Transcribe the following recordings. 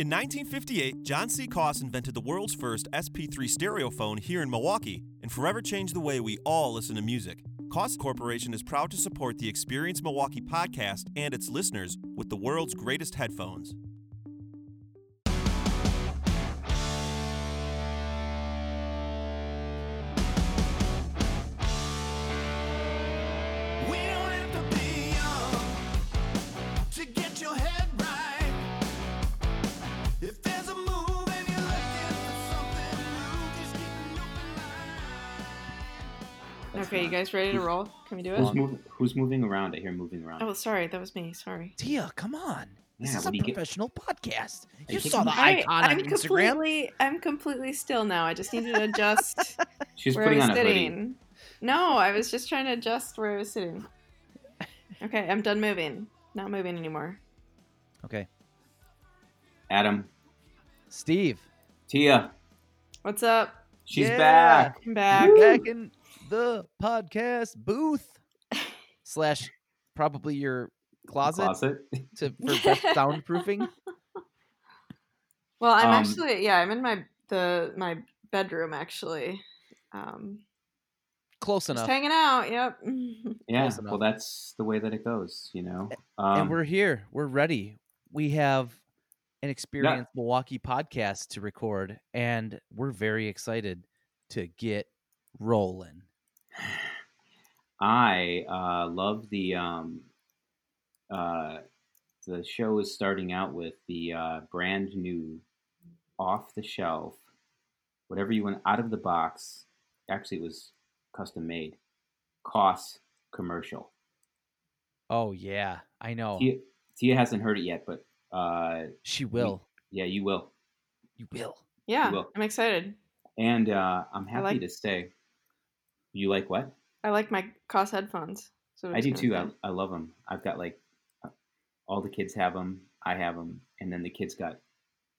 In 1958, John C. Koss invented the world's first SP3 stereophone here in Milwaukee and forever changed the way we all listen to music. Koss Corporation is proud to support the Experience Milwaukee podcast and its listeners with the world's greatest headphones. You guys ready to roll? Can we do it? Who's it? moving? Who's moving around? I hear moving around. Oh, sorry, that was me. Sorry. Tia, come on. This Yeah, is a do you get- professional podcast. you You saw the me- I, icon I'm on Instagram. completely, I'm completely still now. I just needed to adjust She's where I putting was on a hoodie. sitting. No, I was just trying to adjust where I was sitting. Okay, I'm done moving. Not moving anymore. Okay. Adam, Steve. Tia, What's up? she's Yeah. back. I'm back. Back in the podcast booth. Slash probably your closet, Closet. to for best soundproofing. Well, I'm Um, actually, yeah, I'm in my the my bedroom actually. Um, Close just enough. hanging out. Yep. Yeah. Close Well, that's the way that it goes. You know. Um, and we're here. We're ready. We have an Experience Milwaukee podcast to record, and we're very excited to get rolling. I uh, love the um, uh, the show is starting out with the uh, brand new, off the shelf, whatever you want out of the box. Actually, it was custom made. Koss commercial. Oh yeah, I know. Tia, Tia hasn't heard it yet, but uh, she will. yeah, you will. You will. Yeah, will. I'm excited. And uh, I'm happy like- to say, you like what? I like my Koss headphones. So I do too. I. I love them. I've got like uh, all the kids have them. I have them, and then the kids got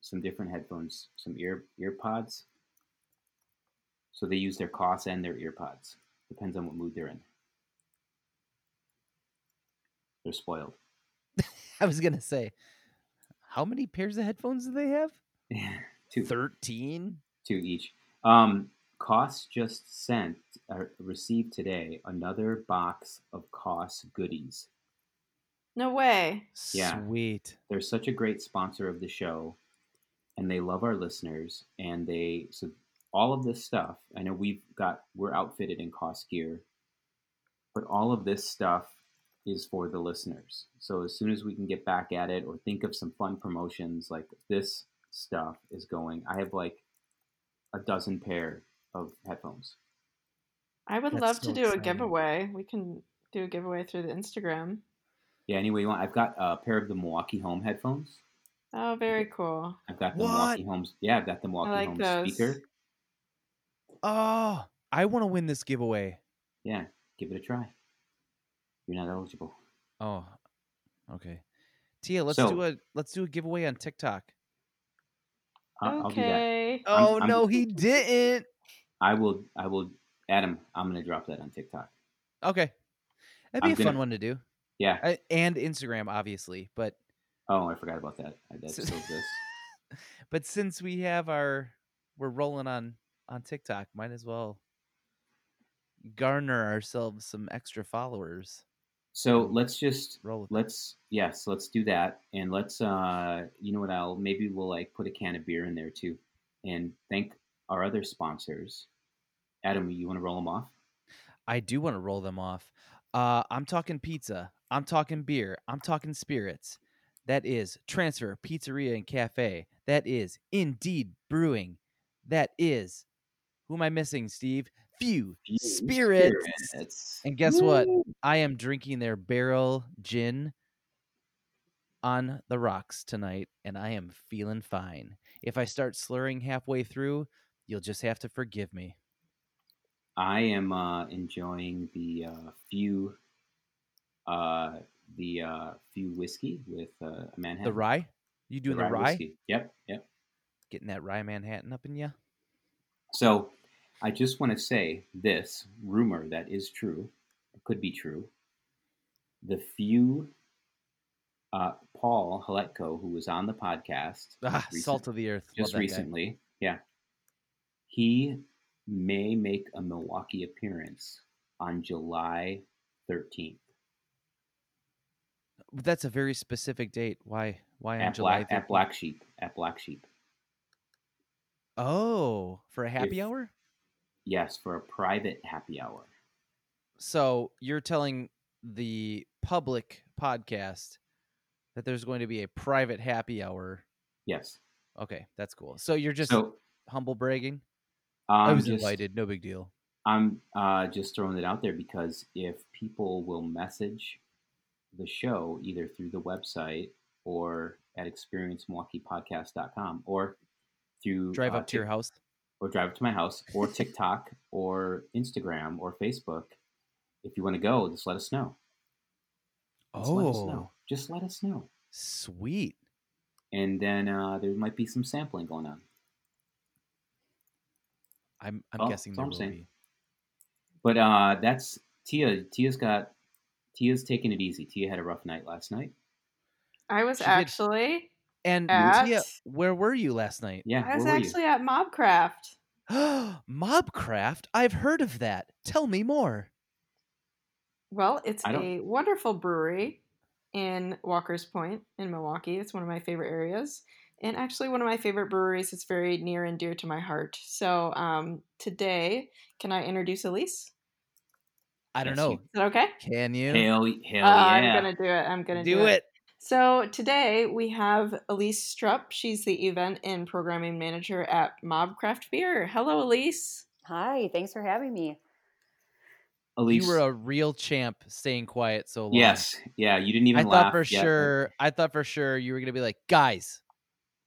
some different headphones, some ear ear pods. So they use their costs and their ear pods. Depends on what mood they're in. They're spoiled. I was gonna say, how many pairs of headphones do they have? Two. Thirteen. two each. Um, Koss just sent, uh, received today another box of Koss goodies. No way. Yeah. Sweet. they're such a great sponsor of the show and they love our listeners and they so all of this stuff i know we've got we're outfitted in Koss gear but all of this stuff is for the listeners so as soon as we can get back at it or think of some fun promotions like this stuff is going i have like a dozen pair of headphones I would That's love so to do exciting. a giveaway. We can do a giveaway through the Instagram. yeah anyway you want i've got a pair of the milwaukee home headphones Oh, very cool. i've got the What? milwaukee homes yeah i've got the milwaukee like home those. speaker Oh, I want to win this giveaway. Yeah, give it a try. You're not eligible. Oh, okay. Tia, let's So- do a let's do a giveaway on TikTok. I- I'll do that. okay. Oh, I'm- Oh I'm- no, he didn't. I will. I will. Adam, I'm gonna drop that on TikTok. Okay, that'd be I'm a fun gonna- one to do. Yeah. I, and Instagram, obviously, but Oh, I forgot about that. I- That So- still exists. but since we have our we're rolling on on TikTok, might as well garner ourselves some extra followers. So let's just Roll let's yes, let's do that, and let's uh, you know what? I'll maybe we'll like put a can of beer in there too, and thank our other sponsors. Adam, you want to roll them off? I do want to roll them off. Uh, I'm talking pizza. I'm talking beer. I'm talking spirits. That is Transfer Pizzeria and Cafe. That is Indeed Brewing. That is who am I missing, Steve? Few Few spirits. Spirits. And guess what? I am drinking their barrel gin on the rocks tonight, and I am feeling fine. If I start slurring halfway through, you'll just have to forgive me. I am uh, enjoying the uh, few, uh, the uh, few whiskey with uh, Manhattan. The rye? You doing the, rye? whiskey. Yep, yep. Getting that rye Manhattan up in you? So, I just want to say this rumor that is true, it could be true. The few uh, Paul Hletko, who was on the podcast Ah, recent- salt of the earth. Just that guy. recently. Yeah, he may make a Milwaukee appearance on July thirteenth That's a very specific date. Why? Why on at July? Black at Black Sheep at Black Sheep. Oh, for a happy If- hour. Yes, for a private happy hour. So you're telling the public podcast that there's going to be a private happy hour. Yes. Okay, that's cool. So you're just so humble bragging. I was just, invited. No big deal. I'm uh, just throwing it out there because if people will message the show either through the website or at experiencemilwaukeepodcast.com or through Drive uh, up to your house. or drive up to my house or TikTok or Instagram or Facebook. If you want to go, just let us know. Just let us know. Oh, Just let us know. sweet. And then uh, there might be some sampling going on. I'm I'm Oh, guessing that's there I'm will saying. be. But uh, that's Tia. Tia's got Tia's taking it easy. Tia had a rough night last night. I was She did- actually And At- Tia, where were you last night? Yeah, I was where were actually at Mobcraft. Mobcraft. I've heard of that. Tell me more. Well, it's a wonderful brewery in Walker's Point in Milwaukee. It's one of my favorite areas. And actually, one of my favorite breweries. It's very near and dear to my heart. So, um, today, can I introduce Elise? I don't know. Is that okay? Can you you? Hell, hell Uh, yeah! I'm gonna do it. I'm gonna do, do it? So today we have Elise Strupp. She's the event and programming manager at Mobcraft Beer. Hello, Elise. Hi, thanks for having me. Elise, You were a real champ, staying quiet so long. yes, yeah. You didn't even I even thought for yet, sure. I thought for sure you were gonna be like, guys,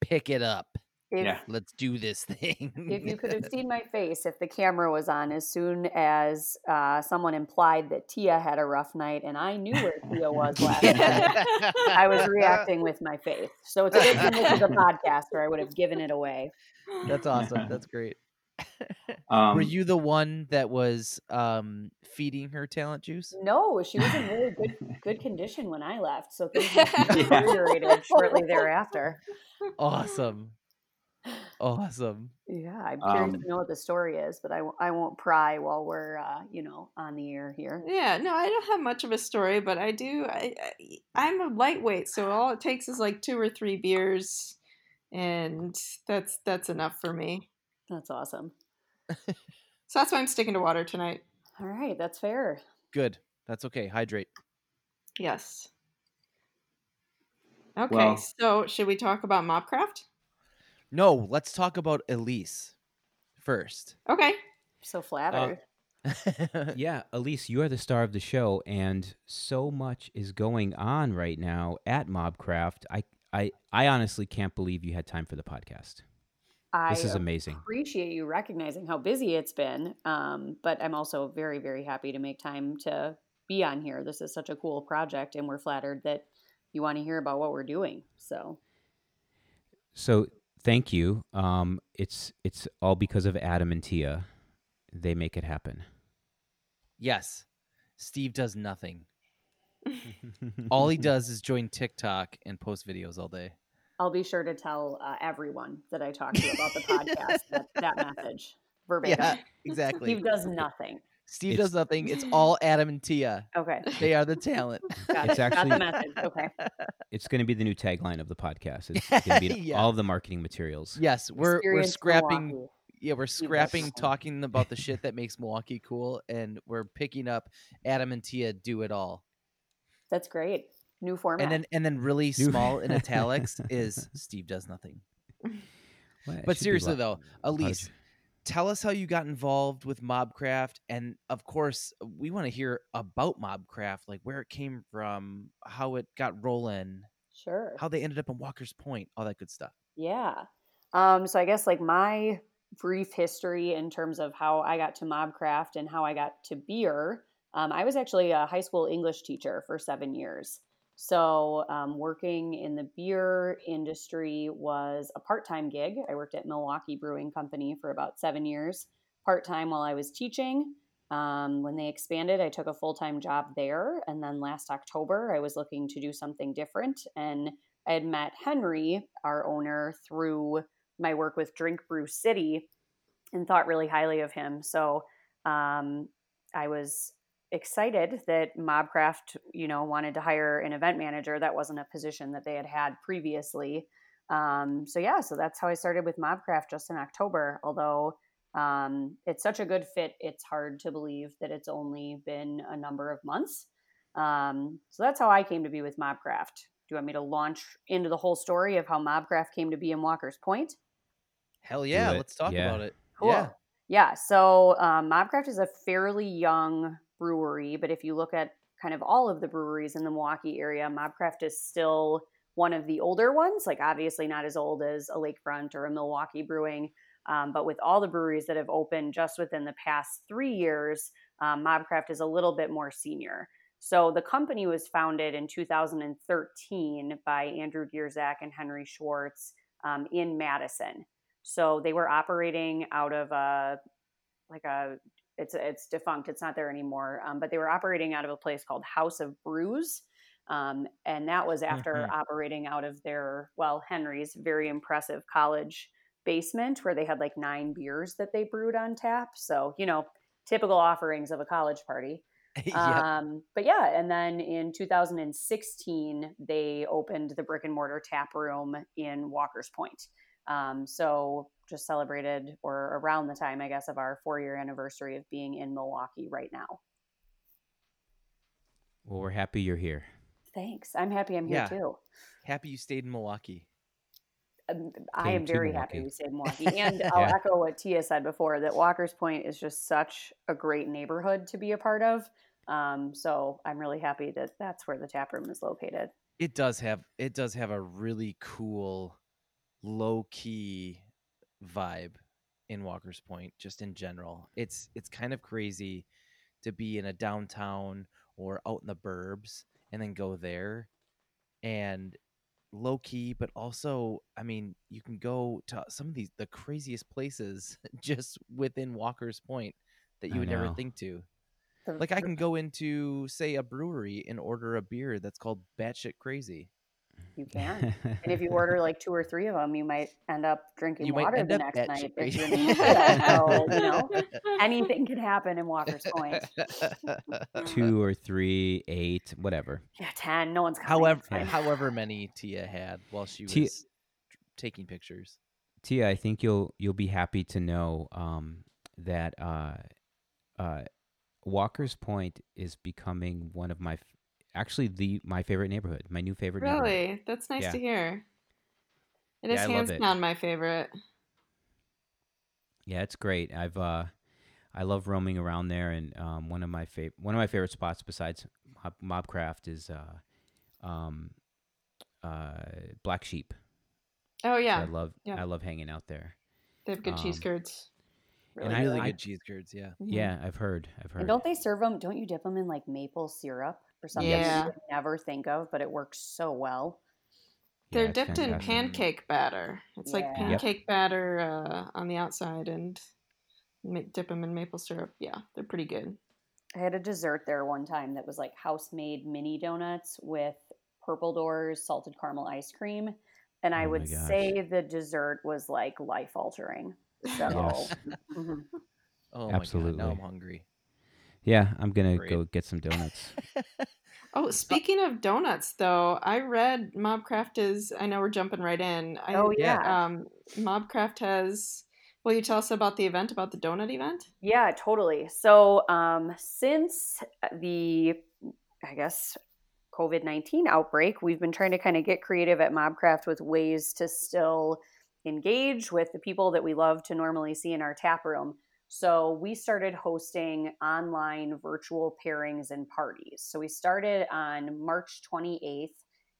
pick it up. If, Yeah. Let's do this thing. if you could have seen my face if the camera was on, as soon as uh, someone implied that Tia had a rough night, and I knew where Tia was last night, I was reacting with my face. So it's a good thing this is a podcast, where I would have given it away. That's awesome. That's great. Um, Were you the one that was um, feeding her talent juice? No, she was in really good good condition when I left, so things Yeah. deteriorated shortly thereafter. Awesome. Awesome. Yeah, I'm curious Um, to know what the story is, but I, I won't pry while we're uh, you know on the air here. Yeah, no, I don't have much of a story, but I do. I, I I'm a lightweight, so all it takes is like two or three beers, and that's that's enough for me. That's awesome. So that's why I'm sticking to water tonight. All right, that's fair. Good. That's okay. Hydrate. Yes. Okay, Well- so should we talk about Mobcraft? No, let's talk about Elise first. Okay. So uh, flattered. yeah, Elise, you are the star of the show, and so much is going on right now at Mobcraft. I, I, I honestly can't believe you had time for the podcast. I This is amazing. appreciate you recognizing how busy it's been, um, but I'm also very, very happy to make time to be on here. This is such a cool project, and we're flattered that you want to hear about what we're doing. So, So thank you. Um, it's it's all because of Adam and Tia. They make it happen. yes. Steve does nothing. All he does is join TikTok and post videos all day. I'll be sure to tell uh, everyone that I talk to about the podcast that, that message verbatim. Yeah, exactly. Steve does nothing. Steve It's- does nothing. It's all Adam and Tia. Okay, They are the talent. got It's it. Got the message. Okay, It's going to be the new tagline of the podcast. It's going to be Yeah. all of the marketing materials. Yes, we're we're scrapping. Milwaukee. Yeah, we're scrapping talking about the shit that makes Milwaukee cool, and we're picking up Adam and Tia do it all. That's great. New format. And then and then really New- small in italics is Steve does nothing. Well, But seriously lo- though, Elise, tell us how you got involved with Mobcraft, and of course, we want to hear about Mobcraft, like where it came from, how it got rolling, sure. how they ended up in Walker's Point, all that good stuff. Yeah. Um, so I guess like my brief history in terms of how I got to Mobcraft and how I got to beer. Um, I was actually a high school English teacher for seven years. So um, working in the beer industry was a part-time gig. I worked at Milwaukee Brewing Company for about seven years, part-time while I was teaching. Um, when they expanded, I took a full time job there. And then last October, I was looking to do something different. And I had met Henry, our owner, through my work with Drink Brew City and thought really highly of him. So um, I was excited that Mobcraft, you know, wanted to hire an event manager. That wasn't a position that they had had previously. Um, so yeah, so that's how I started with Mobcraft just in October. Although um, it's such a good fit, it's hard to believe that it's only been a number of months. Um, so that's how I came to be with Mobcraft. Do you want me to launch into the whole story of how Mobcraft came to be in Walker's Point? Hell yeah, let's talk Yeah. about it. Cool. Yeah. Yeah. So um, Mobcraft is a fairly young brewery, but if you look at kind of all of the breweries in the Milwaukee area, Mobcraft is still one of the older ones. Like obviously not as old as a Lakefront or a Milwaukee Brewing, um, but with all the breweries that have opened just within the past three years, um, Mobcraft is a little bit more senior. So the company was founded in 2013 by Andrew Gierczak and Henry Schwartz um, in Madison. So they were operating out of a like a it's it's defunct. It's not there anymore. Um, but they were operating out of a place called House of Brews, um, and that was after Mhm. operating out of their well Henry's very impressive college basement where they had like nine beers that they brewed on tap. So you know typical offerings of a college party. Um, but yeah, and then in 2016, they opened the brick and mortar tap room in Walker's Point. Um, so just celebrated, or around the time, I guess, of our four year anniversary of being in Milwaukee right now. Well, we're happy you're here. Thanks. I'm happy I'm here Yeah. too. Happy you stayed in Milwaukee. Um, I am very Milwaukee. happy we stayed in Milwaukee. And I'll echo what Tia said before that Walker's Point is just such a great neighborhood to be a part of. Um, so I'm really happy that that's where the tap room is located. It does have it does have a really cool low key vibe in Walker's Point just in general. It's it's kind of crazy to be in a downtown or out in the burbs and then go there and low key but also I mean you can go to some of these the craziest places just within Walker's Point that you I would never think to. Like I can go into say a brewery and order a beer that's called batshit crazy. You can. And if you order like two or three of them, you might end up drinking You water the next night if you're named So, you know, anything can happen in Walker's Point. Two or three, eight, whatever. Yeah, 10. No one's counting. however, It's however many Tia had while she was Tia- tr- taking pictures. Tia, I think you'll you'll be happy to know um, that uh, uh, Walker's Point is becoming one of my f- actually the my favorite neighborhood, my new favorite neighborhood. Really? That's nice Yeah. to hear. It is Yeah, is I love hands it. down my favorite. Yeah, it's great. I've uh, I love roaming around there, and um, one of my favorite one of my favorite spots besides Mob- Mobcraft is uh, um, uh, Black Sheep. Oh So yeah, I love yeah. I love hanging out there. they have good cheese um, curds. and Really I- really good. good cheese curds, yeah. Yeah, I've heard. I've heard. And don't they serve them? Don't you dip them in like maple syrup or something Yeah. you would never think of, but it works so well. They're it's dipped in pancake batter. It's like Yeah. Yep. pancake batter uh, on the outside, and ma- dip them in maple syrup. Yeah, they're pretty good. I had a dessert there one time that was like house made mini donuts with Purple Door's salted caramel ice cream. And I Oh would say the dessert was like life altering. So Yes. mhm. Oh my god, now Absolutely. I'm hungry. Yeah, I'm gonna Great. go get some donuts. Oh, speaking of donuts, though, I read Mobcraft is. I know we're jumping right in. I, Oh, yeah. Um, Mobcraft has. Will you tell us about the event, about the donut event? Yeah, totally. So, um, since the, I guess, COVID 19 outbreak, we've been trying to kind of get creative at Mobcraft with ways to still engage with the people that we love to normally see in our tap room. So, we started hosting online virtual pairings and parties. So, we started on March 28th,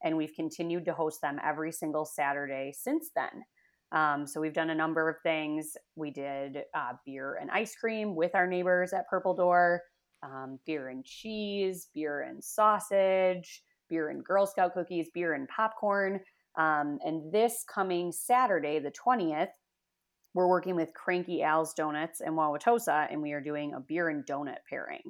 and we've continued to host them every single Saturday since then. Um, so we've done a number of things. We did uh, beer and ice cream with our neighbors at Purple Door, um, beer and cheese, beer and sausage, beer and Girl Scout cookies, beer and popcorn. Um, and this coming Saturday, the 20th, we're working with Cranky Al's Donuts in Wauwatosa, and we are doing a beer and donut pairing.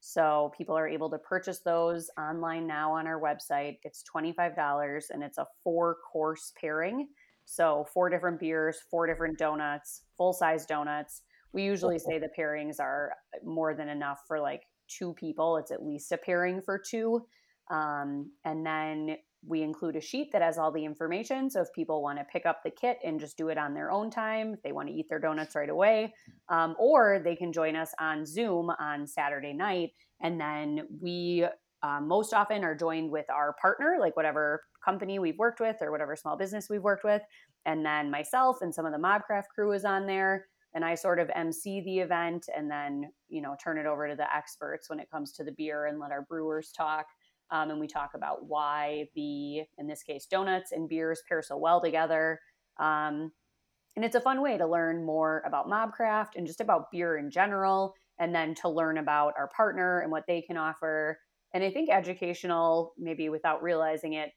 So people are able to purchase those online now on our website. It's $25 and it's a four course pairing. So, four different beers, four different donuts, full size donuts. We usually say the pairings are more than enough for like two people. It's at least a pairing for two. Um, and then we include a sheet that has all the information. So if people want to pick up the kit and just do it on their own time, if they want to eat their donuts right away, um, or they can join us on Zoom on Saturday night. And then we um, most often are joined with our partner, like whatever company we've worked with or whatever small business we've worked with. And then myself and some of the Mobcraft crew is on there. And I sort of MC the event and then, you know, turn it over to the experts when it comes to the beer and let our brewers talk. Um, and we talk about why the, in this case, donuts and beers pair so well together. Um, and it's a fun way to learn more about Mobcraft and just about beer in general, and then to learn about our partner and what they can offer. And I think educational, maybe without realizing it,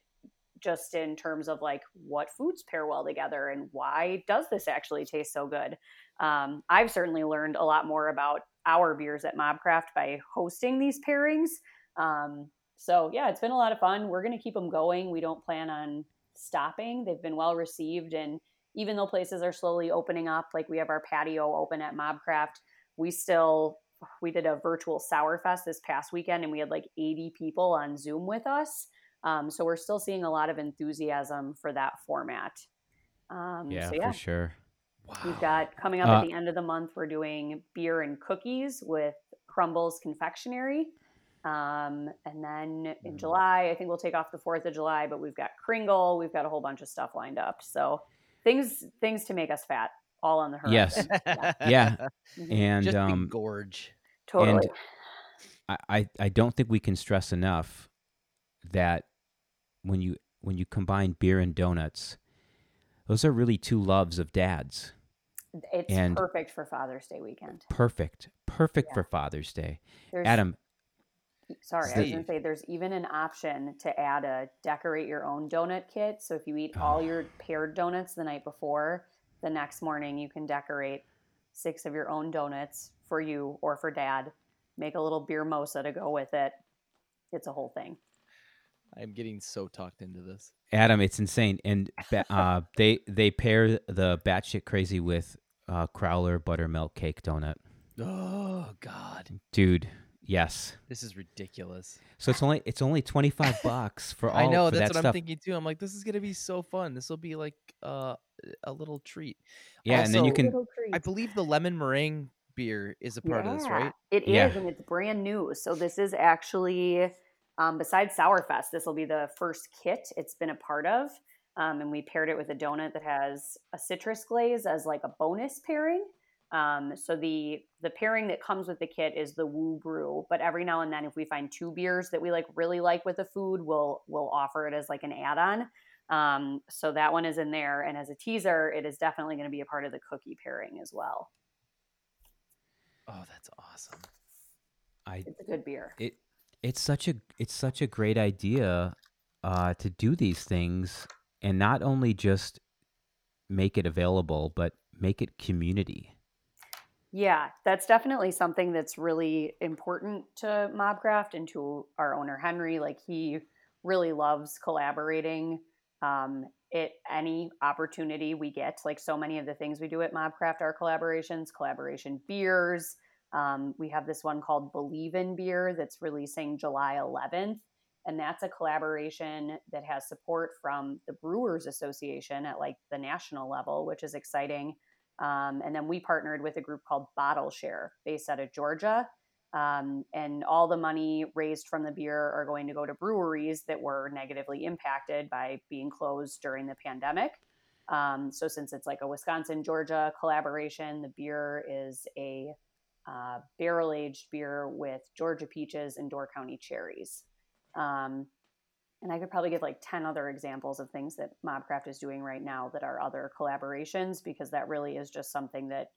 just in terms of like what foods pair well together and why does this actually taste so good. Um, I've certainly learned a lot more about our beers at Mobcraft by hosting these pairings. Um, so yeah, it's been a lot of fun. We're going to keep them going. We don't plan on stopping. They've been well received, and even though places are slowly opening up, like we have our patio open at Mobcraft, we still we did a virtual sour fest this past weekend, and we had like 80 people on Zoom with us. Um, so we're still seeing a lot of enthusiasm for that format. Um, Yeah, so yeah, for sure. We've got coming up Uh, at the end of the month, we're doing beer and cookies with Crumbles Confectionery. Um, and then in Mm. July, I think we'll take off the 4th of July, but we've got Kringle, we've got a whole bunch of stuff lined up. So things things to make us fat all on the horizon. Yes. Yeah, Yeah, mhm, and Just um, gorge. totally. I, I I don't think we can stress enough that when you when you combine beer and donuts, those are really two loves of dads. it's and- perfect for Father's Day weekend. Perfect, perfect Yeah. for Father's Day. There's, Adam, Sorry, I was going to say there's even an option to add a decorate your own donut kit. So if you eat all Oh. your paired donuts the night before, the next morning you can decorate six of your own donuts for you or for dad. Make a little beer mosa to go with it. It's a whole thing. I'm getting so talked into this. Adam, it's insane, and uh, they they pair the batshit crazy with uh, Crowler buttermilk cake donut, Oh God, dude. Yes, this is ridiculous. so it's only it's only twenty five bucks for all. I know for that's that what stuff. I'm thinking too. I'm like, this is gonna be so fun. This will be like uh, a little treat. Yeah, and then you can I believe the lemon meringue beer is a part of this, right? It is, Yeah. and it's brand new. So this is actually, um, besides Sourfest, this will be the first kit it's been a part of. Um, and we paired it with a donut that has a citrus glaze as like a bonus pairing. Um, so the the pairing that comes with the kit is the Woo Brew. But every now and then, if we find two beers that we like really like with the food, we'll we'll offer it as like an add on. Um, so that one is in there, and as a teaser, it is definitely going to be a part of the cookie pairing as well. Oh, that's awesome. I It's a good beer. it it's such a it's such a great idea uh, to do these things and not only just make it available but make it community Yeah, that's definitely something that's really important to Mobcraft and to our owner Henry. Like he really loves collaborating. Um, at any opportunity we get, like so many of the things we do at Mobcraft are collaborations, collaboration beers. Um, we have this one called Believe in Beer that's releasing July 11th. And that's a collaboration that has support from the Brewers Association at like the national level, which is exciting. Um, and then we partnered with a group called Bottle Share, based out of Georgia. Um, and all the money raised from the beer are going to go to breweries that were negatively impacted by being closed during the pandemic. Um, so, since it's like a Wisconsin Georgia collaboration, the beer is a uh, barrel aged beer with Georgia peaches and Door County cherries. Um, and I could probably give like 10 other examples of things that Mobcraft is doing right now that are other collaborations because that really is just something that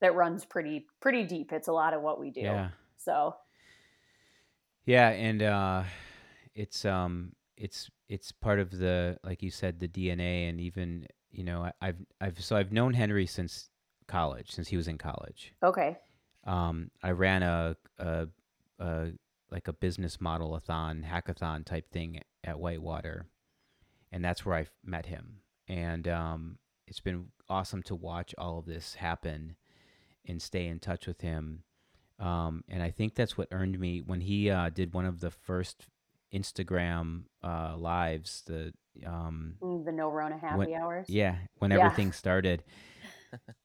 that runs pretty pretty deep. It's a lot of what we do. yeah So yeah and uh it's um it's it's part of the like you said the dna and even you know I, i've i've so i've known henry since college, since he was in college. Okay. Um, I ran a, a, a like a business model a thon hackathon type thing at Whitewater, and that's where I met him. And um, it's been awesome to watch all of this happen and stay in touch with him. Um, and I think that's what earned me when he uh, did one of the first Instagram uh, lives. The um, Mm, The no Rona happy When- hours. yeah, when Yeah. everything started,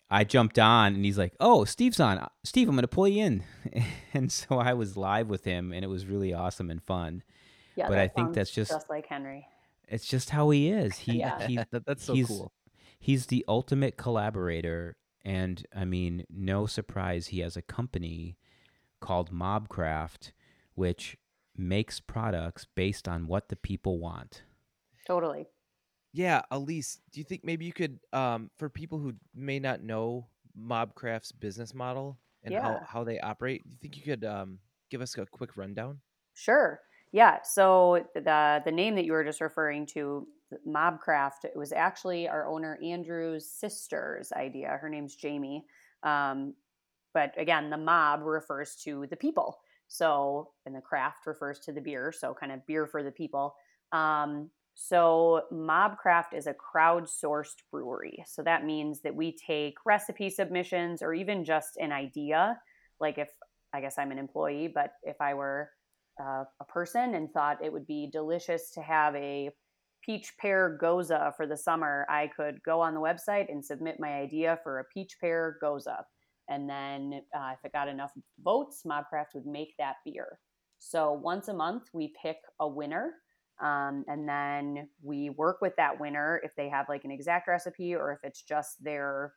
I jumped on and he's like, "Oh, Steve's on. Steve, I'm going to pull you in." and so I was live with him and it was really awesome and fun. Yeah, but I think that's just- just like Henry. It's just how he is. He Yeah. he that, that's so he's cool. he's the ultimate collaborator and I mean, no surprise he has a company called Mobcraft which makes products based on what the people want. Totally. Yeah, Elise, do you think maybe you could, um, for people who may not know Mobcraft's business model and how, how they operate, do you think you could um, give us a quick rundown? Sure. Yeah. So the the name that you were just referring to, Mobcraft, it was actually our owner Andrew's sister's idea. Her name's Jamie. Um, but again, the mob refers to the people. So, and the craft refers to the beer. So, kind of beer for the people. Um, so, Mobcraft is a crowdsourced brewery. So, that means that we take recipe submissions or even just an idea. Like, if I guess I'm an employee, but if I were uh, a person and thought it would be delicious to have a peach pear gose for the summer, I could go on the website and submit my idea for a peach pear gose. And then uh, if it got enough votes, Mobcraft would make that beer. So once a month, we pick a winner. Um, and then we work with that winner if they have like an exact recipe or if it's just their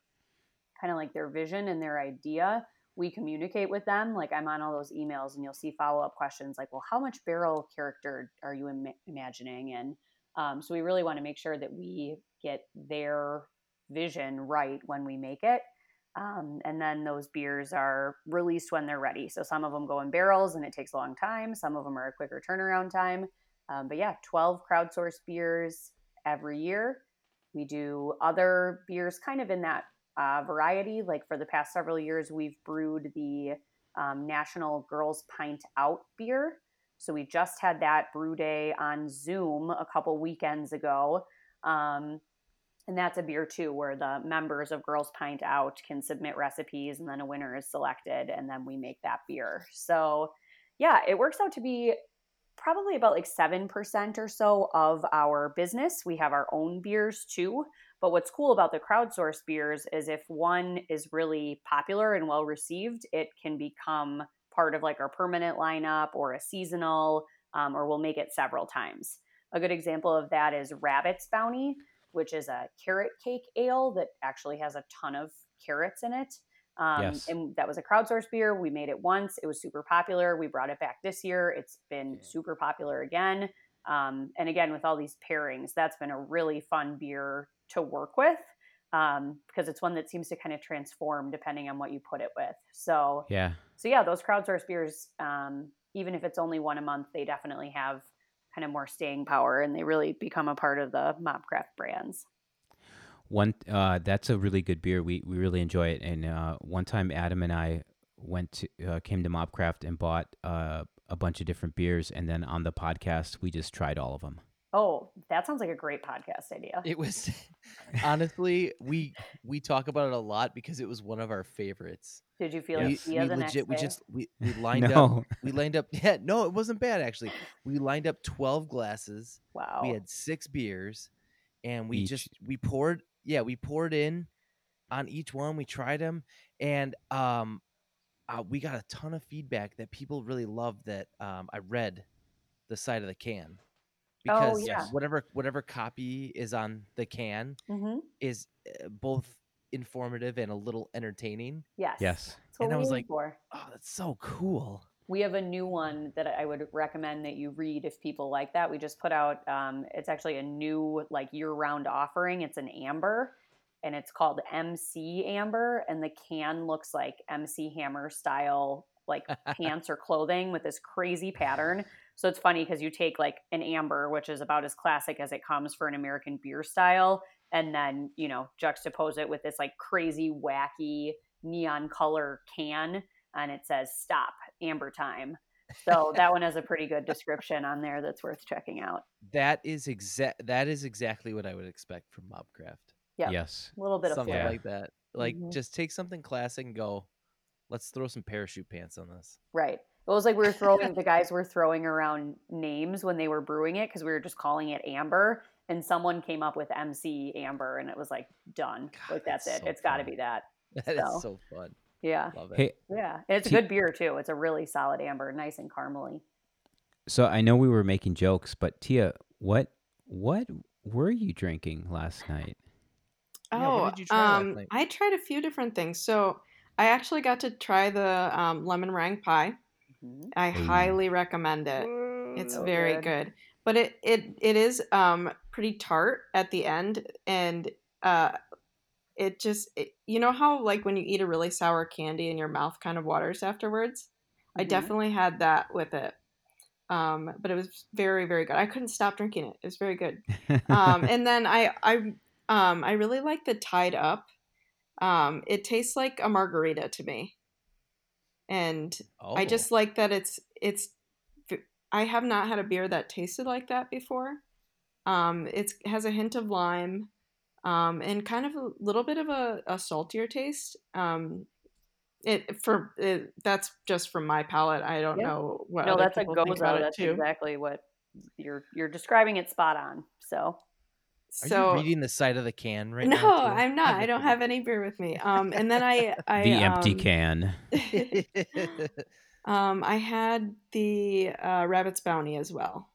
kind of like their vision and their idea we communicate with them. Like I'm on all those emails, and you'll see follow up questions like, "Well, how much barrel character are you Im- imagining?" And um, so we really want to make sure that we get their vision right when we make it. Um, and then those beers are released when they're ready. So some of them go in barrels, and it takes a long time. Some of them are a quicker turnaround time. Um, but yeah, 12 crowdsourced beers every year. We do other beers kind of in that uh, variety. Like for the past several years, we've brewed the um, National Girls Pint Out beer. So we just had that brew day on Zoom a couple weekends ago. Um, and that's a beer too, where the members of Girls Pint Out can submit recipes and then a winner is selected and then we make that beer. So yeah, it works out to be probably about like 7% or so of our business. We have our own beers too. But what's cool about the crowdsourced beers is if one is really popular and well received, it can become part of like our permanent lineup or a seasonal, um, or we'll make it several times. A good example of that is Rabbit's Bounty, which is a carrot cake ale that actually has a ton of carrots in it. Um, Yes. And that was a crowdsourced beer. We made it once. It was super popular. We brought it back this year. It's been super popular again. Um, and again, with all these pairings, that's been a really fun beer to work with um, because it's one that seems to kind of transform depending on what you put it with. So, Yeah. so yeah, those crowdsourced beers, um, even if it's only one a month, they definitely have kind of more staying power and they really become a part of the Mobcraft brands. One uh, that's a really good beer. We we really enjoy it. And uh, one time, Adam and I went to uh, came to Mobcraft and bought uh, a bunch of different beers, and then on the podcast, we just tried all of them. Oh, that sounds like a great podcast idea. It was honestly we we talk about it a lot because it was one of our favorites. Did you feel we, like we Sia legit next we day? just we, we lined up we lined up yeah no it wasn't bad actually we lined up 12 glasses wow. we had six beers and we Each. just we poured yeah we poured in on each one we tried them and um uh, we got a ton of feedback that people really loved that um i read the side of the can Oh, because yeah. whatever whatever copy is on the can hmm is uh, both informative and a little entertaining Yes. yes, That's And I was like- for. oh that's so cool We have a new one that I would recommend that you read if people like that. We just put out. Um, it's actually a new like year-round offering. It's an amber, and it's called MC Amber, and the can looks like MC Hammer style like pants or clothing with this crazy pattern. So it's funny because you take like an amber, which is about as classic as it comes for an American beer style, and then you know juxtapose it with this like crazy wacky neon color can and it says stop amber time so that one has a pretty good description on there that's worth checking out That is exact. That is exactly what I would expect from Mobcraft. yeah Yes. a little bit of something like that. Like Mhm. just take something classic and go. Let's throw some parachute pants on this. Right. It was like we were throwing the guys were throwing around names when they were brewing it because we were just calling it Amber, and someone came up with MC Amber, and it was like done. God, like that's, that's it. so It's got to be that. That is So- so fun. Yeah, Love it. Hey, yeah. And it's a T- good beer too. It's a really solid amber, nice and caramely. so I know we were making jokes, but Tia, what what were you drinking last night? Yeah, what Oh, did you try last um, night? I tried a few different things. So I actually got to try the um, lemon meringue pie. Mhm. I Ooh. highly recommend it. It's So very good. good. But it it it is um pretty tart at the end and uh it just it, you know how like when you eat a really sour candy and your mouth kind of waters afterwards? I Mhm. definitely had that with it. Um but it was very very good. I couldn't stop drinking it. It was very good. Um and then I I um I really like the tied up. Um it tastes like a margarita to me. And Oh, I just like that it's it's I have not had a beer that tasted like that before. Um it has a hint of lime um and kind of a little bit of a, a saltier taste. Um it for it, that's just from my palate. I don't Yeah. know what No, other that's a people think gose. about it That's too. exactly what you're you're describing it spot on. So Are so you reading the side of the can right no, now? Tia? I'm not. I don't have any beer with me. Um and then I I the empty um, can. Um, I had the uh, Rabbit's Bounty as well.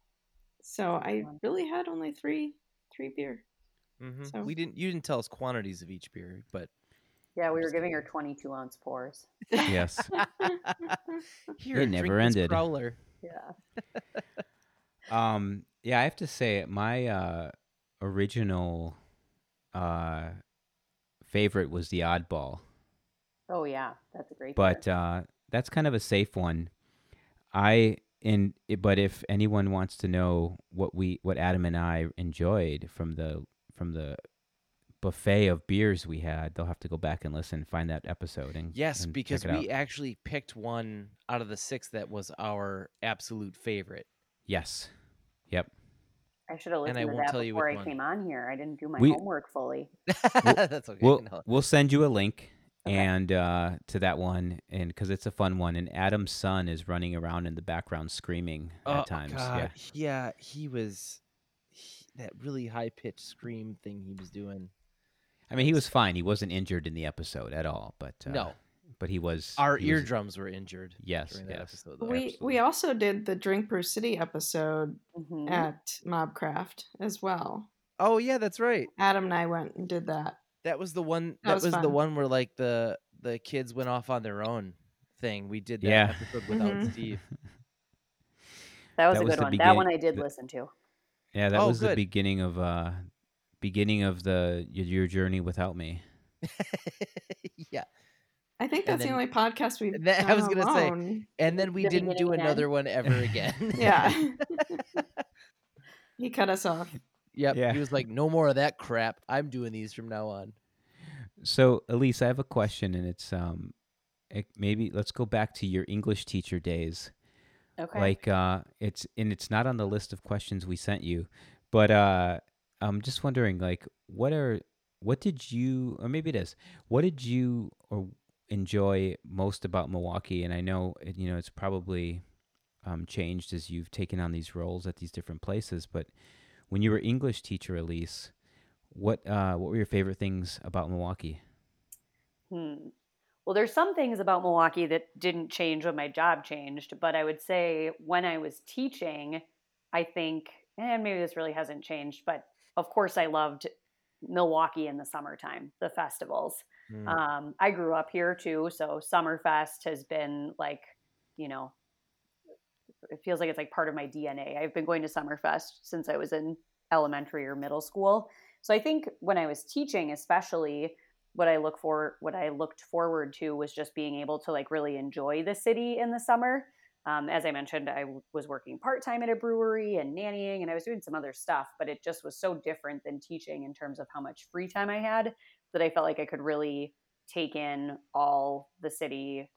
So I really had only three three beer. Mhm. So- We didn't. You didn't tell us quantities of each beer, but yeah, we were giving her 22 ounce pours. Yes. here, It drink never this ended. Growler. Yeah. Um, yeah, I have to say my uh, original uh, favorite was the Oddball, Oh yeah, that's a great. beer. but uh, that's kind of a safe one. I in but if anyone wants to know what we what Adam and I enjoyed from the from the buffet of beers we had, they'll have to go back and listen, find that episode, and Yes, and check because it we out. actually picked one out of the six that was our absolute favorite. yes, yep. I should have and listened I to won't that tell you before I one. came on here. I didn't do my We- homework fully. That's okay. We'll no. we'll send you a link Okay. and uh, to that one, and because it's a fun one. And Adam's son is running around in the background screaming Oh, at times. God. Yeah, he was he- that really high pitched scream thing he was doing. I mean he was fine. He wasn't injured in the episode at all. But uh, No. But he was. Our he was- eardrums were injured. Yes, during that yes. episode. Though. we we also did the Drink Brew City episode Mhm. at Mobcraft as well. Oh yeah, that's right. Adam and I went and did that. That was the one. That That, was was, the one where like the the kids went off on their own thing. We did that Yeah. episode without Mhm. Steve. that was that a was good one. begin- that one I did the- listen to. Yeah, that Oh, was the beginning of uh, beginning of the your, your journey without me. yeah, I think that's then- the only podcast we've That- I was gonna say, and then we The didn't do beginning and another one ever again. Yeah. he cut us off. yep. Yeah. He was like, "No more of that crap. I'm doing these from now on." So Elise, I have a question, and it's um, it, maybe let's go back to your English teacher days. Okay. like uh it's and it's not on the list of questions we sent you but uh i'm just wondering like what are what did you or maybe it is what did you or enjoy most about milwaukee and i know you know it's probably um, changed as you've taken on these roles at these different places but when you were english teacher elise what uh what were your favorite things about milwaukee Hmm. Well, there's some things about Milwaukee that didn't change when my job changed, but I would say when I was teaching, I think, and maybe this really hasn't changed, but of course I loved Milwaukee in the summertime, the festivals. Mm. Um, I grew up here too, so Summerfest has been like, you know, it feels like it's like part of my DNA. I've been going to Summerfest since I was in elementary or middle school. So I think when I was teaching, especially, what I look for, what I looked forward to was just being able to like really enjoy the city in the summer. um, as I mentioned, I w- was working part time at a brewery and nannying, and I was doing some other stuff, but it just was so different than teaching in terms of how much free time I had that I felt like I could really take in all the city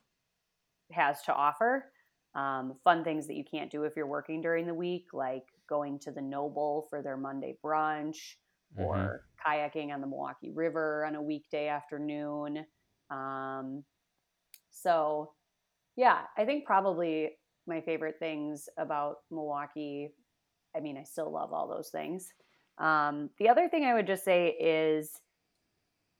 has to offer. Um, fun things that you can't do if you're working during the week, like going to the Noble for their Monday brunch Mhm. or kayaking on the Milwaukee River on a weekday afternoon. Um, so, yeah, I think probably my favorite things about Milwaukee. I mean, I still love all those things. Um, the other thing I would just say is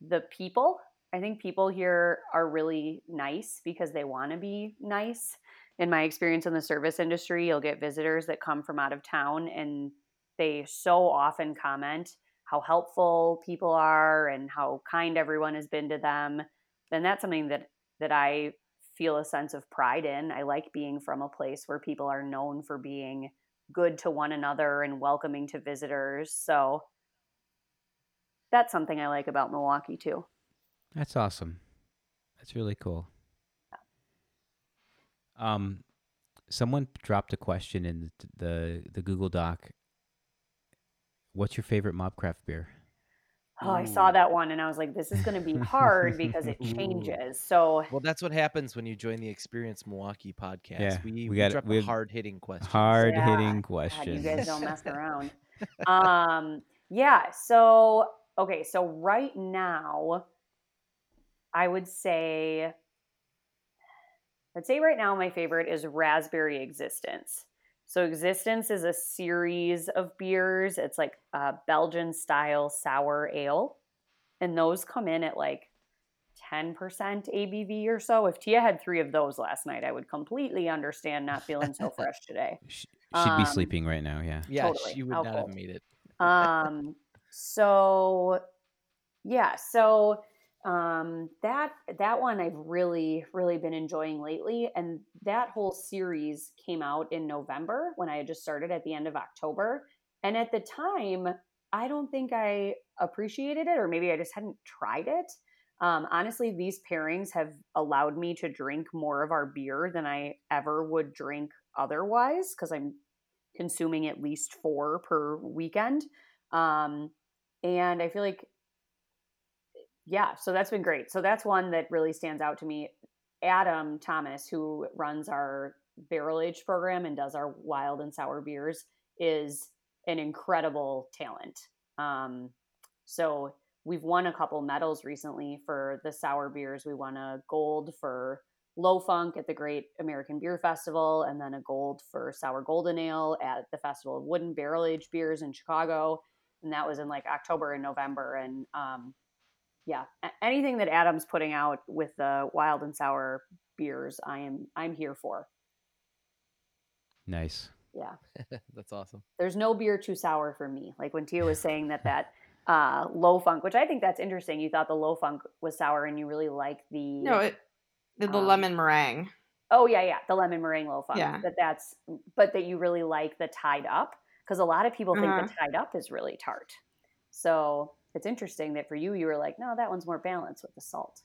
the people. I think people here are really nice because they want to be nice. In my experience in the service industry, you'll get visitors that come from out of town and they so often comment how helpful people are and how kind everyone has been to them. And that's something that that I feel a sense of pride in. I like being from a place where people are known for being good to one another and welcoming to visitors. So that's something I like about Milwaukee too. That's awesome. That's really cool. Um, someone dropped a question in the the, the Google Doc. What's your favorite Mobcraft beer? Oh, I saw that one and I was like, this is going to be hard because it changes. So Well, that's what happens when you join the Experience Milwaukee podcast. Yeah, we, we we, got- drop we hard hitting questions. Hard Yeah, hitting God, you guys don't mess around. um, yeah. So okay. So right now, I would say, I'd say right now my favorite is Raspberry Existence. So Existence is a series of beers. It's like a Belgian style sour ale, and those come in at like 10% ABV or so. If Tia had three of those last night, I would completely understand not feeling so fresh today. She'd be Um, sleeping right now. Yeah. yeah, totally. she would How not cold. have made it. um so yeah so um that that one i've really really been enjoying lately and that whole series came out in november when i had just started at the end of october and at the time i don't think i appreciated it or maybe i just hadn't tried it. Um, honestly these pairings have allowed me to drink more of our beer than i ever would drink otherwise because i'm consuming at least four per weekend. Um, and I feel like, yeah, so that's been great. So that's one that really stands out to me. Adam Thomas, who runs our barrel age program and does our wild and sour beers, is an incredible talent. Um, so we've won a couple medals recently for the sour beers. We won a gold for Low Funk at the Great American Beer Festival, and then a gold for Sour Golden Ale at the Festival of Wooden Barrel Aged Beers in Chicago and that was in like October and November. And um, yeah, anything that Adam's putting out with the wild and sour beers, I am I'm here for. Nice. Yeah, that's awesome. there's no beer too sour for me. Like when Tia was saying that that uh, low funk, which I think that's interesting. You thought the low funk was sour, and you really like the No, it the, the Um, lemon meringue. Oh yeah, yeah, the lemon meringue low funk. Yeah. That that's but that you really like the tied up because a lot of people think Uh-huh. the tied up is really tart. So it's interesting that for you, you were like, no, that one's more balanced with the salt.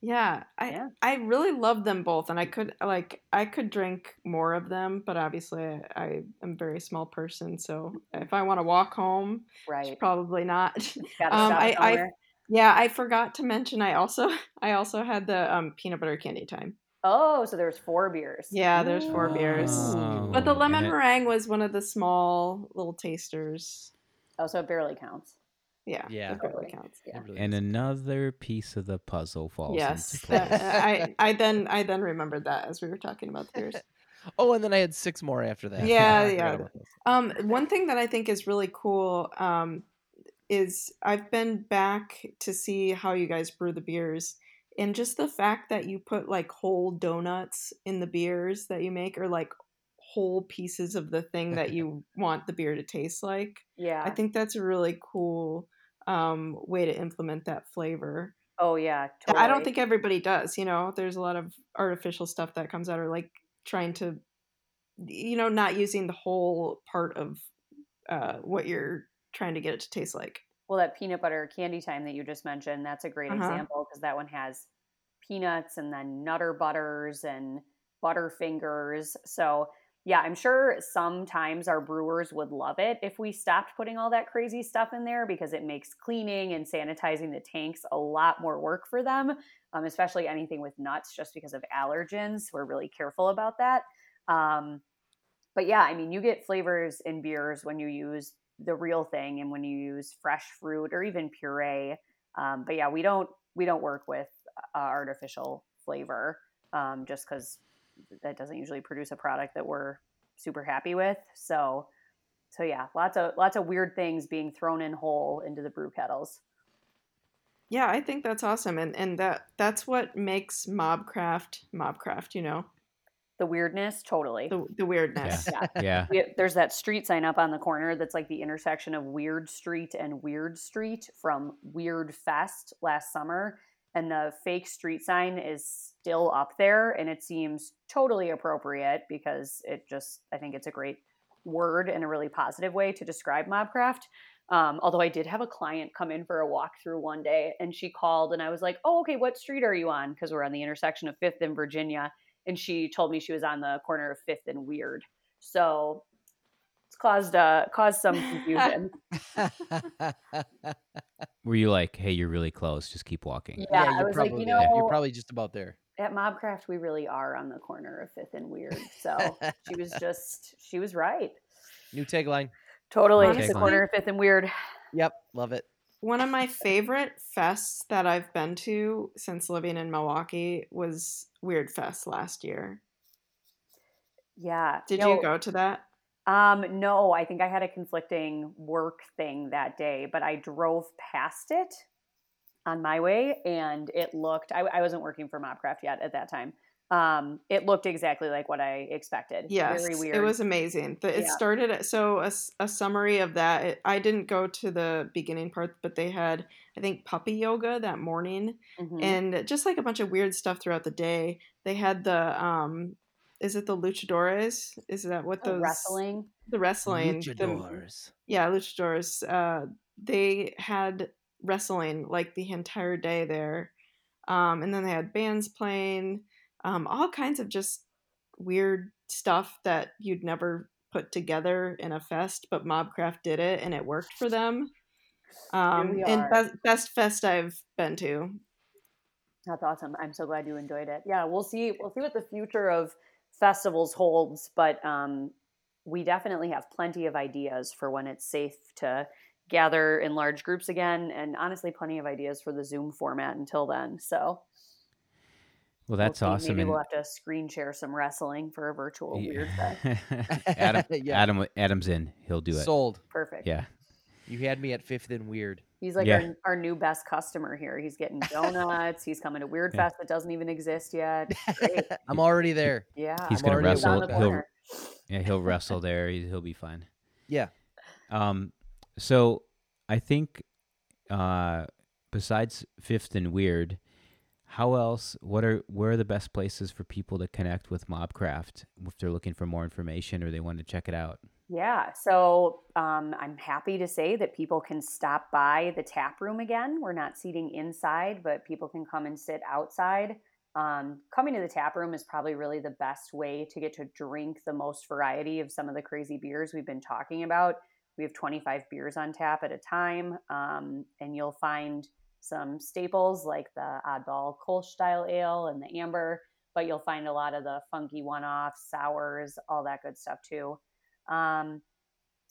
Yeah, I Yeah. I really love them both, and I could like I could drink more of them, but obviously I, I am a very small person, so if I want to walk home, Right. probably not. Um, I- I- yeah, I forgot to mention I also I also had the um, peanut butter candy time. Oh, so there's four beers. Yeah, there's four beers. Oh, But the lemon it- meringue was one of the small little tasters. Oh, so it barely counts. Yeah, Yeah. it barely counts. Yeah. Really And is. another piece of the puzzle falls Yes, into place. I I then I then remembered that as we were talking about the beers. oh, and then I had six more after that. Yeah, I yeah. Um, one thing that I think is really cool um, is I've been back to see how you guys brew the beers, and just the fact that you put like whole donuts in the beers that you make, or like whole pieces of the thing that you want the beer to taste like. Yeah. I think that's a really cool um, way to implement that flavor. oh, yeah. that I don't think everybody does. You know, there's a lot of artificial stuff that comes out, or like trying to, you know, not using the whole part of uh, what you're trying to get it to taste like. Well, that peanut butter candy time that you just mentioned, that's a great Uh-huh. example because that one has peanuts and then nutter butters and Butterfingers. So yeah, I'm sure sometimes our brewers would love it if we stopped putting all that crazy stuff in there because it makes cleaning and sanitizing the tanks a lot more work for them, um, especially anything with nuts, just because of allergens. We're really careful about that. Um, but yeah, I mean, you get flavors in beers when you use the real thing and when you use fresh fruit or even puree. Um, but yeah, we don't we don't work with uh, artificial flavor um, just because that doesn't usually produce a product that we're super happy with. So so yeah, lots of lots of weird things being thrown in whole into the brew kettles. Yeah, I think that's awesome, and and that that's what makes Mobcraft Mobcraft. You know, The weirdness, totally. the the weirdness. Yeah. Yeah. We, there's that street sign up on the corner that's like the intersection of Weird Street and Weird Street from Weird Fest last summer. And the fake street sign is still up there. And it seems totally appropriate because it just, I think it's a great word in a really positive way to describe Mobcraft. Um, although I did have a client come in for a walkthrough one day and she called and I was like, oh, okay, what street are you on? Because we're on the intersection of Fifth and Virginia. And she told me she was on the corner of Fifth and Weird. So it's caused uh, caused some confusion. Were you like, hey, you're really close, just keep walking? Yeah, I you're was like, probably, you know- you're probably just about there. At Mobcraft, we really are on the corner of Fifth and Weird. So she was just she was right. New tagline. Totally, Honestly- the corner of Fifth and Weird. Yep, love it. One of my favorite fests that I've been to since living in Milwaukee was Weird Fest last year. Yeah. Did No, you go to that? Um, no, I think I had a conflicting work thing that day, but I drove past it on my way and it looked, I, I wasn't working for Mobcraft yet at that time. Um, it looked exactly like what I expected. Yes, Very weird. it was amazing. The, it Yeah. started at, so a, summary of that. It, I didn't go to the beginning part, but they had I think puppy yoga that morning, Mhm. and just like a bunch of weird stuff throughout the day. They had the um, is it the luchadores? Is that what those wrestling. The wrestling. the- yeah, luchadores. Uh, they had wrestling like the entire day there, um, and then they had bands playing, um, all kinds of just weird stuff that you'd never put together in a fest, but Mobcraft did it and it worked for them. Um, and best, best fest I've been to. That's awesome. I'm so glad you enjoyed it. Yeah, we'll see. We'll see what the future of festivals holds, but um, we definitely have plenty of ideas for when it's safe to gather in large groups again, and honestly, plenty of ideas for the Zoom format until then. So Well, we'll that's awesome. Maybe and we'll have to screen share some wrestling for a virtual Yeah. weird fest. Adam, Yeah. Adam, Adam's in. He'll do it. Sold. Perfect. Yeah. You had me at fifth and weird. He's like Yeah. our, our new best customer here. He's getting donuts. He's coming to Weird Yeah. Fest that doesn't even exist yet. Great. I'm already there. Yeah. He's gonna already He's on wrestle. He'll, yeah, he'll wrestle there. He, he'll be fine. Yeah. Um, so I think, uh, besides Fifth and Weird, how else? What are where are the best places for people to connect with Mobcraft if they're looking for more information or they want to check it out? Yeah, so um, I'm happy to say that people can stop by the tap room again. We're not seating inside, but people can come and sit outside. Um, coming to the tap room is probably really the best way to get to drink the most variety of some of the crazy beers we've been talking about. We have 25 beers on tap at a time, um, and you'll find some staples like the Oddball Kolsch style ale and the amber, but you'll find a lot of the funky one offs, sours, all that good stuff too. Um,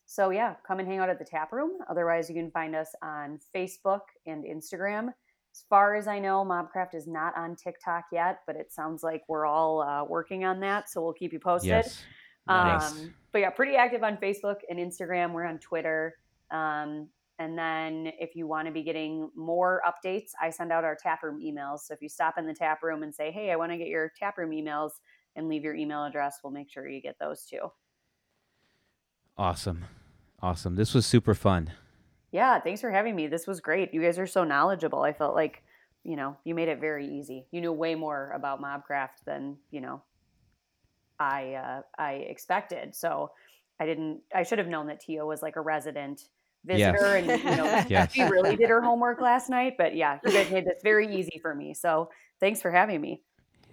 so yeah, come and hang out at the tap room. Otherwise, you can find us on Facebook and Instagram. As far as I know, Mobcraft is not on TikTok yet, but it sounds like we're all uh, working on that. So we'll keep you posted. Yes. Nice. Um, but yeah, pretty active on Facebook and Instagram. We're on Twitter. Um, and then if you want to be getting more updates, I send out our tap room emails. So if you stop in the tap room and say, hey, I want to get your tap room emails and leave your email address, we'll make sure you get those too. Awesome. Awesome. This was super fun. Yeah, thanks for having me. This was great. You guys are so knowledgeable. I felt like, you know, you made it very easy. You knew way more about Mobcraft than, you know, I uh, I expected. So I didn't I should have known that Tia was like a resident Yes. visitor and you know Yes. she really did her homework last night. But yeah, you guys made this very easy for me. So thanks for having me.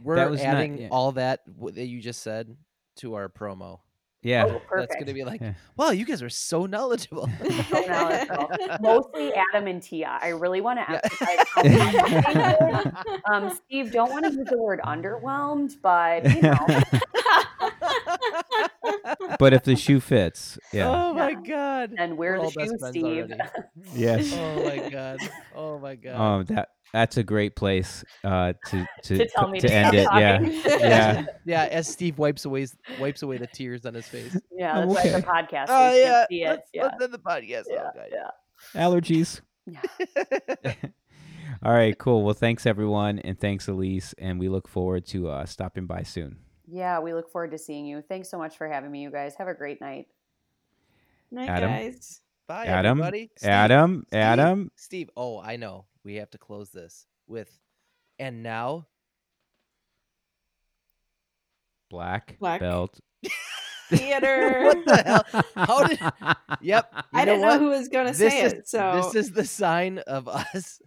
We're was not- adding yeah. all that that you just said to our promo. Yeah. Oh, That's gonna be like, Yeah. wow, you guys are so knowledgeable. So knowledgeable. Mostly Adam and Tia. I really want to Yeah. emphasize how much they did. Um, Steve, don't want to use the word underwhelmed, but you know, but if the shoe fits, yeah. Oh my Yeah. god. and wear We're the shoe, Steve. already. Yes. Oh my god. Oh my god. Um, that that's a great place uh, to to To tell me to to end it. Yeah. talking. Yeah. yeah, as Steve wipes away wipes away the tears on his face. yeah, I'm that's why it's a okay. podcast. Oh so you yeah, see it. let's, Yeah, let's end the podcast. yeah, oh, God. yeah. Allergies. Yeah. All right. Cool. Well, thanks everyone, and thanks Elise, and we look forward to uh, stopping by soon. Yeah, we look forward to seeing you. Thanks so much for having me, you guys. Have a great night. Night, Adam? guys. Bye, Adam. everybody. Steve, Adam. Steve, Adam. Steve. Oh, I know. We have to close this with, and now Black, Black. belt. Theater. what the hell? How did? Yep. You I know didn't what? know who was going to say is, it. So this is the sign of us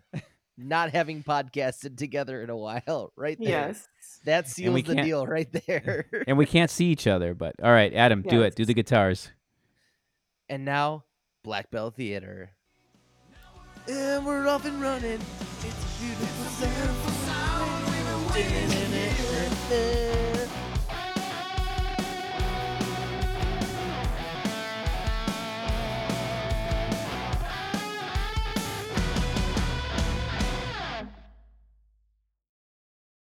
not having podcasted together in a while, right there. Yes. That seals the deal right there. and we can't see each other, but all right, Adam, yes. do it. Do the guitars. And now, Black Bell Theater. And we're off and running. It's beautiful sound.